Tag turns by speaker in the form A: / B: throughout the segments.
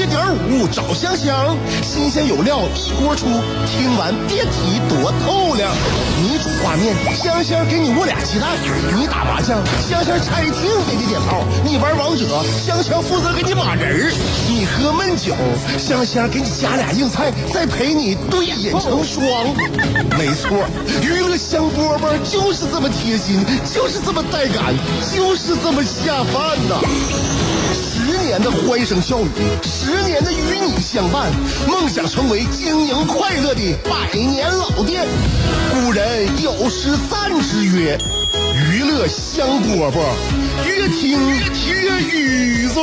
A: 七点五找香香，新鲜有料一锅出，听完别提多透亮。你煮挂面，香香给你握俩鸡蛋；你打麻将，香香拆听给你点炮；你玩王者，香香负责给你码人儿；你喝闷酒，香香给你加俩硬菜，再陪你对饮成双。没错，娱乐香饽饽就是这么贴心，就是这么带感，就是这么下饭呐！十年的欢声笑语，十年的与你相伴，梦想成为经营快乐的百年老店。古人有诗赞之曰：“娱乐香饽饽，越听越雨子。”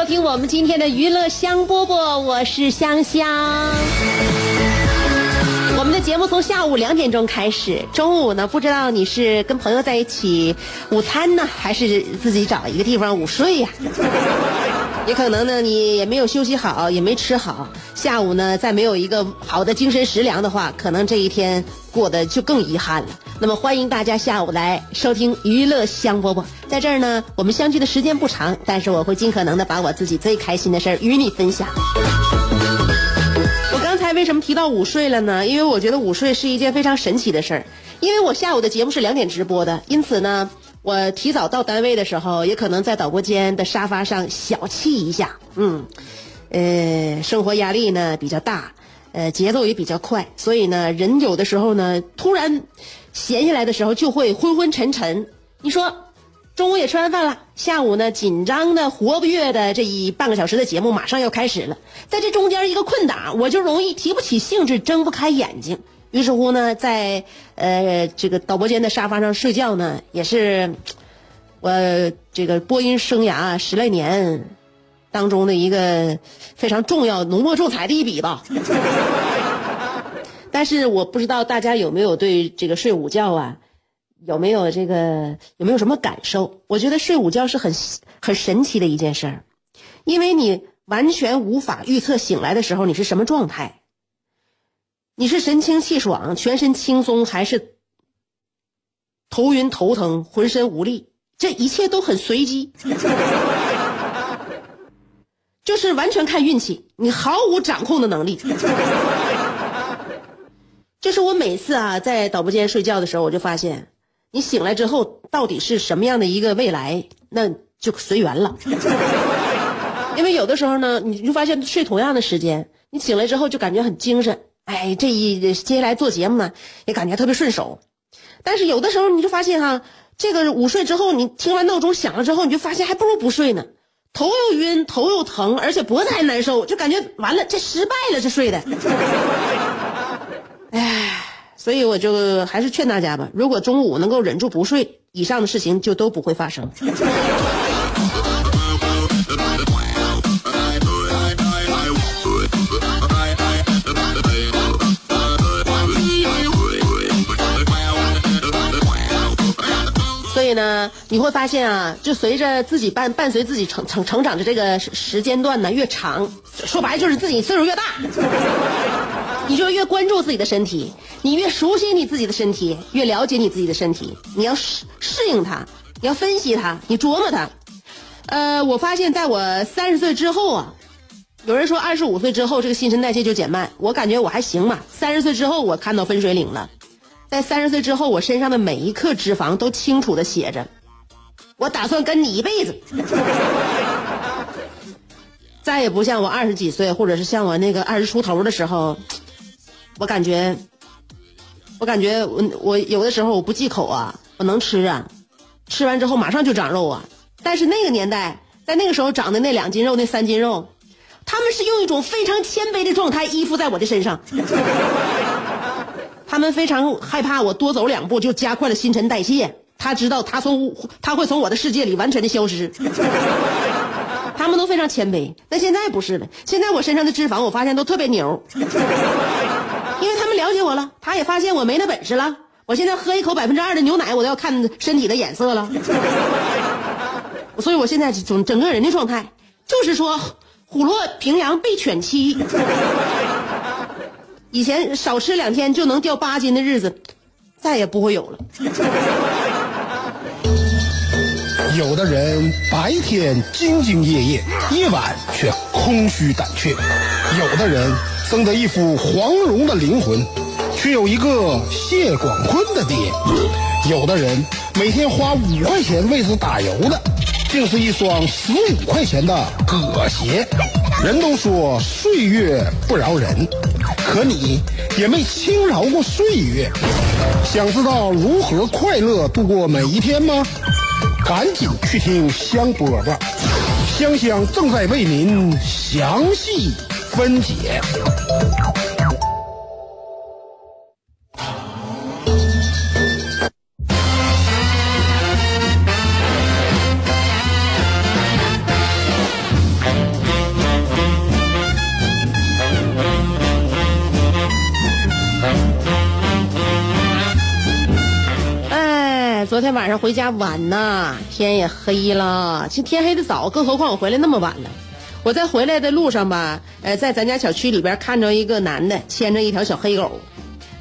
B: 收听我们今天的娱乐香饽饽，我是香香。我们的节目从下午两点钟开始，中午呢，不知道你是跟朋友在一起午餐呢，还是自己找一个地方午睡呀、也可能呢，你也没有休息好，也没吃好。下午呢，再没有一个好的精神食粮的话，可能这一天过得就更遗憾了。那么，欢迎大家下午来收听娱乐香饽饽。在这儿呢，我们相聚的时间不长，但是我会尽可能的把我自己最开心的事儿与你分享。我刚才为什么提到午睡了呢？因为我觉得午睡是一件非常神奇的事儿。因为我下午的节目是两点直播的，因此呢，我提早到单位的时候，也可能在导播间的沙发上小憩一下。嗯，呃，生活压力呢比较大，呃，节奏也比较快，所以呢，人有的时候呢，突然闲下来的时候就会昏昏沉沉。你说，中午也吃完饭了，下午呢紧张的、活跃的这一半个小时的节目马上要开始了，在这中间一个困档，我就容易提不起兴致，睁不开眼睛。于是乎呢，在呃这个导播间的沙发上睡觉呢，也是我这个播音生涯十来年当中的一个非常重要、浓墨重彩的一笔吧。但是我不知道大家有没有对这个睡午觉啊，有没有这个有没有什么感受？我觉得睡午觉是很很神奇的一件事儿，因为你完全无法预测醒来的时候你是什么状态。你是神清气爽、全身轻松，还是头晕头疼、浑身无力？这一切都很随机，就是完全看运气，你毫无掌控的能力。就是我每次啊在导播间睡觉的时候，我就发现，你醒来之后到底是什么样的一个未来，那就随缘了。因为有的时候呢，你就发现睡同样的时间，你醒来之后就感觉很精神。哎，这一接下来做节目呢，也感觉特别顺手。但是有的时候你就发现哈、这个午睡之后，你听完闹钟响了之后，你就发现还不如不睡呢，头又晕，头又疼，而且脖子还难受，就感觉完了，这失败了，这睡的。哎，所以我就还是劝大家吧，如果中午能够忍住不睡，以上的事情就都不会发生。所以呢，你会发现啊，就随着自己伴伴随自己成成成长的这个时间段呢越长，说白了就是自己岁数越大，你就越关注自己的身体，你越熟悉你自己的身体，越了解你自己的身体，你要适适应它，你要分析它，你琢磨它。呃，我发现在我三十岁之后啊，有人说二十五岁之后这个新陈代谢就减慢，我感觉我还行吧。三十岁之后我看到分水岭了。在三十岁之后，我身上的每一克脂肪都清楚的写着，我打算跟你一辈子，再也不像我二十几岁，或者是像我那个二十出头的时候，我感觉，我感觉我我有的时候我不忌口啊，我能吃啊，吃完之后马上就长肉啊。但是那个年代，在那个时候长的那两斤肉、那三斤肉，他们是用一种非常谦卑的状态依附在我的身上。他们非常害怕我多走两步就加快了新陈代谢，他知道他从他会从我的世界里完全的消失。他们都非常谦卑，但现在不是了。现在我身上的脂肪，我发现都特别牛，因为他们了解我了，他也发现我没那本事了。我现在喝一口百分之二的牛奶，我都要看身体的眼色了。所以我现在整整个人的状态，就是说虎落平阳被犬欺。以前少吃两天就能掉八斤的日子，再也不会有了。
C: 有的人白天兢兢业业，夜晚却空虚胆怯；有的人生得一副黄蓉的灵魂，却有一个谢广坤的爹；有的人每天花五块钱为之打油的，竟是一双十五块钱的葛鞋。人都说岁月不饶人，可你也没轻饶过岁月。想知道如何快乐度过每一天吗？赶紧去听香饽饽，香香正在为您详细分解。
B: 上回家晚呐，天也黑了。其实天黑的早，更何况我回来那么晚了。我在回来的路上吧，呃，在咱家小区里边看着一个男的牵着一条小黑狗，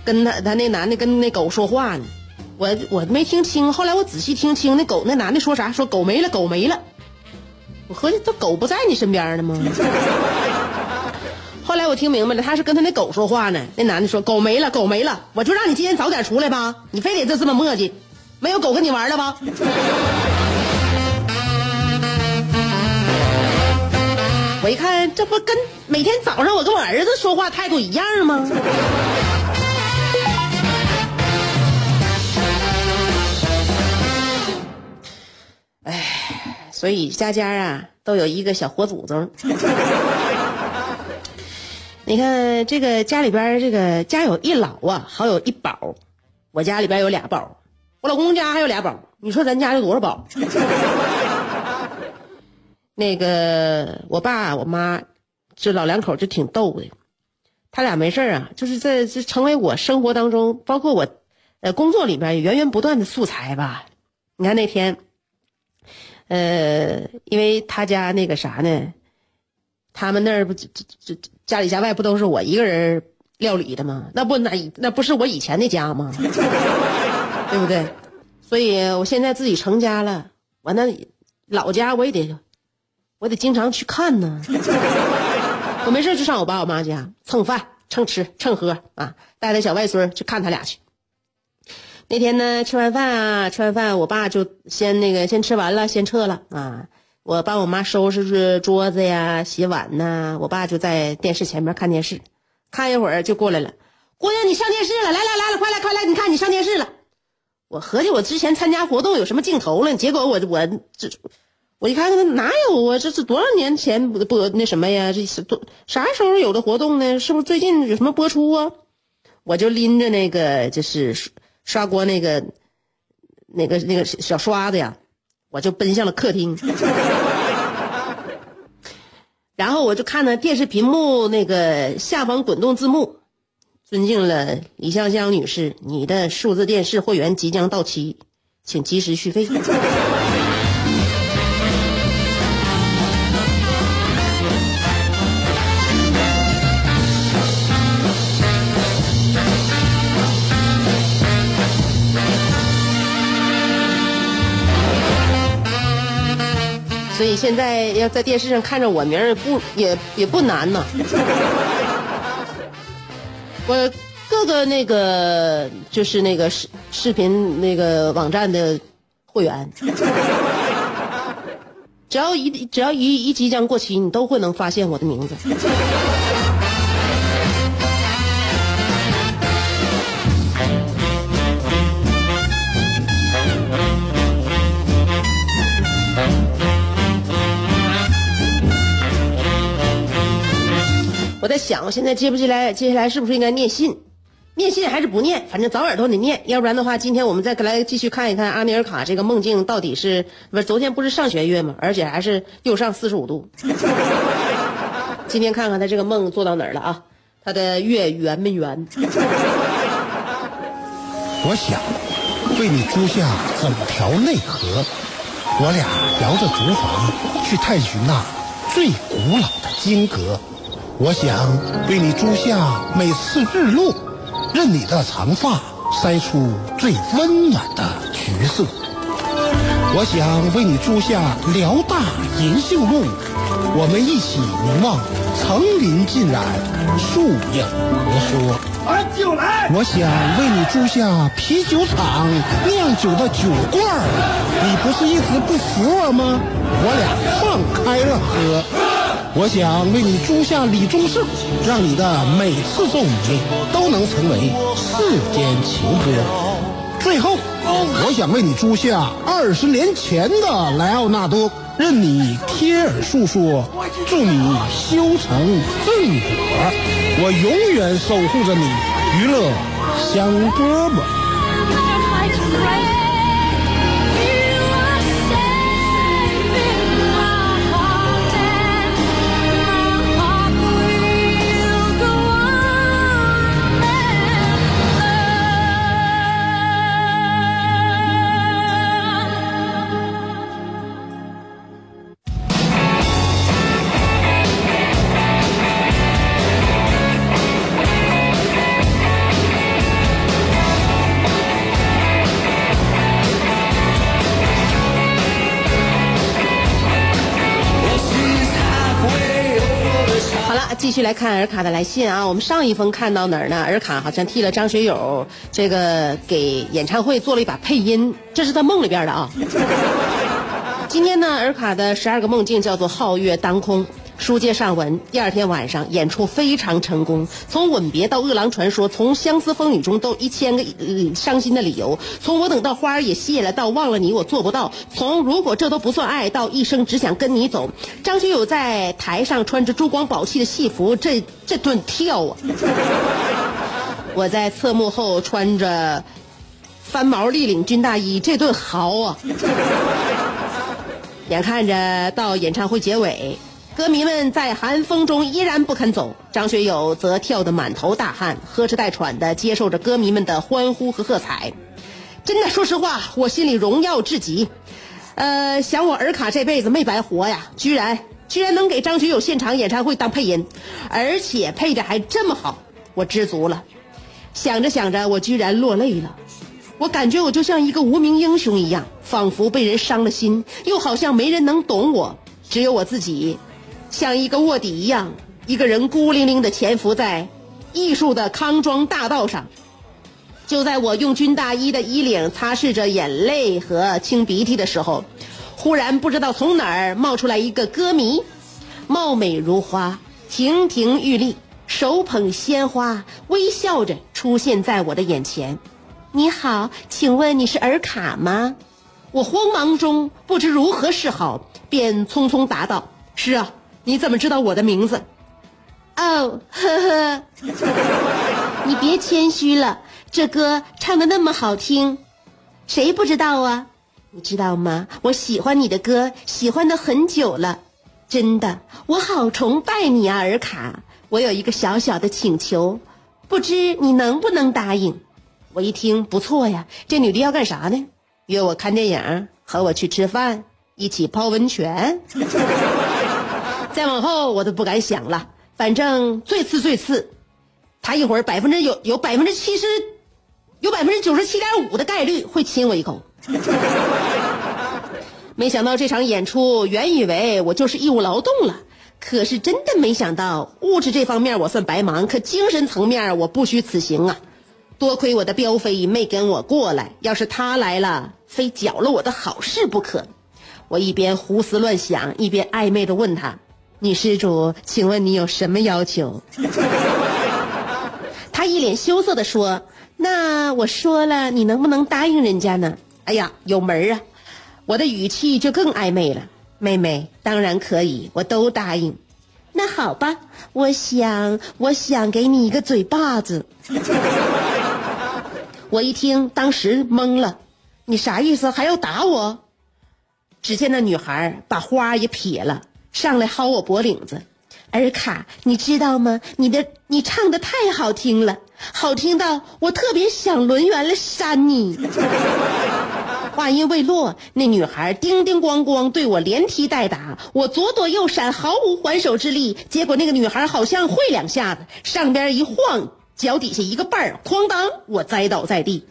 B: 跟他他那男的跟那狗说话呢。我我没听清，后来我仔细听清，那狗那男的说啥？说狗没了，狗没了。我合计这狗不在你身边呢吗？后来我听明白了，他是跟他那狗说话呢。那男的说：“狗没了，狗没了，我就让你今天早点出来吧，你非得这这么磨叽，没有狗跟你玩了吧？”我一看，这不跟每天早上我跟我儿子说话态度一样吗？哎，所以家家啊都有一个小活祖宗。你看这个家里边这个家有一老啊，好有一宝。我家里边有俩宝，我老公家还有俩宝。你说咱家有多少宝？那个我爸我妈这老两口就挺逗的，他俩没事啊，就是在这成为我生活当中，包括我呃工作里边源源不断的素材吧。你看那天，呃，因为他家那个啥呢，他们那儿不这这这家里家外不都是我一个人料理的吗？那不那那不是我以前的家吗？对不对？所以我现在自己成家了，完了老家我也得我得经常去看呢。我没事就上我爸我妈家蹭饭、蹭吃、蹭喝啊，带着小外孙去看他俩去。那天呢，吃完饭啊，吃完饭，我爸就先那个先吃完了，先撤了啊。我帮我妈收拾桌子呀、洗碗呐，我爸就在电视前面看电视，看一会儿就过来了。姑娘，你上电视了，来来来了，快来快来，你看你上电视了。我合计我之前参加活动有什么镜头了，结果我我这我一看哪有啊？这是多少年前不不那什么呀？这是多啥时候有的活动呢？是不是最近有什么播出啊？我就拎着那个就是刷锅那个那个那个小刷子呀，我就奔向了客厅。然后我就看到电视屏幕那个下方滚动字幕，尊敬了李香香女士，你的数字电视会员即将到期，请及时续费。所以现在要在电视上看着我名儿不也也不难呢。我各个那个就是那个视视频那个网站的会员，只要一只要一一即将过期，你都会能发现我的名字。我在想，我现在接不接来？接下来是不是应该念信？念信还是不念？反正早晚都得念，要不然的话，今天我们再来继续看一看阿米尔卡这个梦境到底是不是？昨天不是上弦月吗？而且还是又上四十五度。今天看看他这个梦做到哪儿了啊？他的月圆没圆？
C: 我想为你租下整条内河，我俩摇着竹筏去探寻那最古老的金阁。我想为你租下每次日落，任你的长发筛出最温暖的橘色。我想为你租下辽大银杏路，我们一起凝望层林尽染，树影婆娑。
D: 俺就来。
C: 我想为你租下啤酒厂酿酒的酒罐儿，你不是一直不服我吗？我俩放开了喝。我想为你租下李宗盛，让你的每次奏鸣都能成为世间情歌。最后，我想为你租下二十年前的莱奥纳多，任你贴耳诉说，祝你修成正果，我永远守护着你，娱乐香饽饽。
B: 继续来看尔卡的来信啊，我们上一封看到哪儿呢？尔卡好像替了张学友这个给演唱会做了一把配音，这是他梦里边的啊。今天呢，尔卡的十二个梦境叫做皓月当空。书接上文，第二天晚上演出非常成功，从吻别到饿狼传说，从相思风雨中都一千个伤心的理由，从我等到花儿也谢了到忘了你我做不到，从如果这都不算爱到一生只想跟你走。张学友在台上穿着珠光宝气的戏服，这这顿跳啊！我在侧幕后穿着翻毛立领军大衣，这顿嚎啊！眼看着到演唱会结尾。歌迷们在寒风中依然不肯走，张学友则跳得满头大汗，呵哧带喘的接受着歌迷们的欢呼和喝彩。真的，说实话，我心里荣耀至极。呃，想我尔卡这辈子没白活呀，居然居然能给张学友现场演唱会当配音，而且配的还这么好，我知足了。想着想着，我居然落泪了。我感觉我就像一个无名英雄一样，仿佛被人伤了心，又好像没人能懂我，只有我自己。像一个卧底一样，一个人孤零零的潜伏在艺术的康庄大道上。就在我用军大衣的衣领擦拭着眼泪和清鼻涕的时候，忽然不知道从哪儿冒出来一个歌迷，貌美如花，亭亭玉立，手捧鲜花，微笑着出现在我的眼前。你好，请问你是尔卡吗？我慌忙中不知如何是好，便匆匆答道：“是啊。”你怎么知道我的名字？哦，呵呵，你别谦虚了，这歌唱的那么好听，谁不知道啊？你知道吗？我喜欢你的歌，喜欢的很久了，真的，我好崇拜你啊，尔卡。我有一个小小的请求，不知你能不能答应？我一听不错呀，这女的要干啥呢？约我看电影，和我去吃饭，一起泡温泉。再往后我都不敢想了，反正最次最次，他一会儿百分之有有百分之七十，有百分之九十七点五的概率会亲我一口。没想到这场演出，原以为我就是义务劳动了，可是真的没想到，物质这方面我算白忙，可精神层面我不虚此行啊！多亏我的彪飞没跟我过来，要是他来了，非搅了我的好事不可。我一边胡思乱想，一边暧昧的问他。女施主，请问你有什么要求？他一脸羞涩的说：“那我说了，你能不能答应人家呢？”哎呀，有门啊！我的语气就更暧昧了。妹妹，当然可以，我都答应。那好吧，我想，我想给你一个嘴巴子。我一听，当时懵了。你啥意思？还要打我？只见那女孩把花也撇了。上来薅我脖领子，尔卡，你知道吗？你的你唱的太好听了，好听到我特别想抡圆了扇你。话音未落，那女孩叮叮咣咣对我连踢带打，我左躲右闪，毫无还手之力。结果那个女孩好像会两下子，上边一晃，脚底下一个绊儿，哐当，我栽倒在地。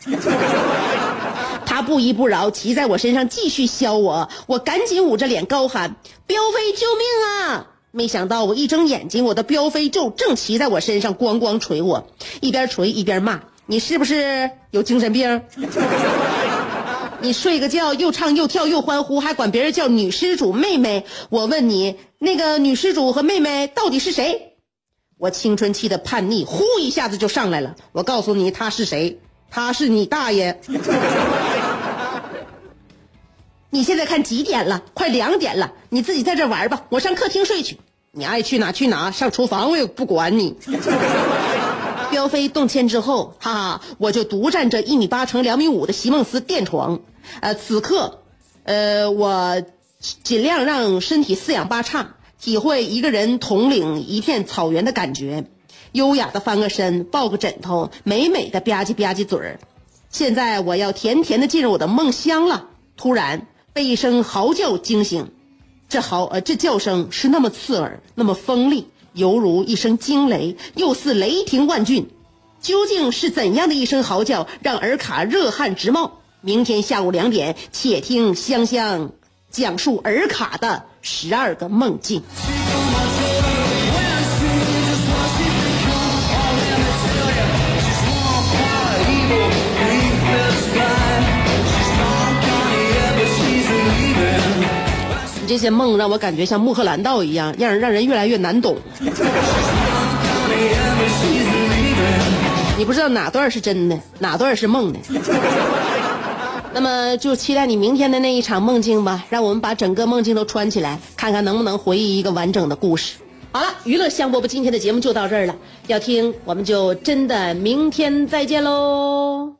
B: 不依不饶，骑在我身上继续削我，我赶紧捂着脸高喊：“彪飞，救命啊！”没想到我一睁眼睛，我的彪飞就正骑在我身上，咣咣捶我，一边捶一边骂：“你是不是有精神病？你睡个觉又唱又跳又欢呼，还管别人叫女施主妹妹？我问你，那个女施主和妹妹到底是谁？”我青春期的叛逆呼一下子就上来了。我告诉你，他是谁？他是你大爷！你现在看几点了？快两点了，你自己在这玩吧，我上客厅睡去。你爱去哪去哪，上厨房我也不管你。彪飞动迁之后，哈哈，我就独占着一米八乘两米五的席梦思垫床。呃，此刻，呃，我尽量让身体四仰八叉，体会一个人统领一片草原的感觉。优雅的翻个身，抱个枕头，美美的吧唧吧唧嘴儿。现在我要甜甜的进入我的梦乡了。突然。被一声嚎叫惊醒，这嚎呃这叫声是那么刺耳，那么锋利，犹如一声惊雷，又似雷霆万钧。究竟是怎样的一声嚎叫，让尔卡热汗直冒？明天下午两点，且听香香讲述尔卡的十二个梦境。这些梦让我感觉像穆赫兰道一样，让人让人越来越难懂。你不知道哪段是真的，哪段是梦的。那么就期待你明天的那一场梦境吧，让我们把整个梦境都串起来，看看能不能回忆一个完整的故事。好了，娱乐香饽饽今天的节目就到这儿了，要听我们就真的明天再见喽。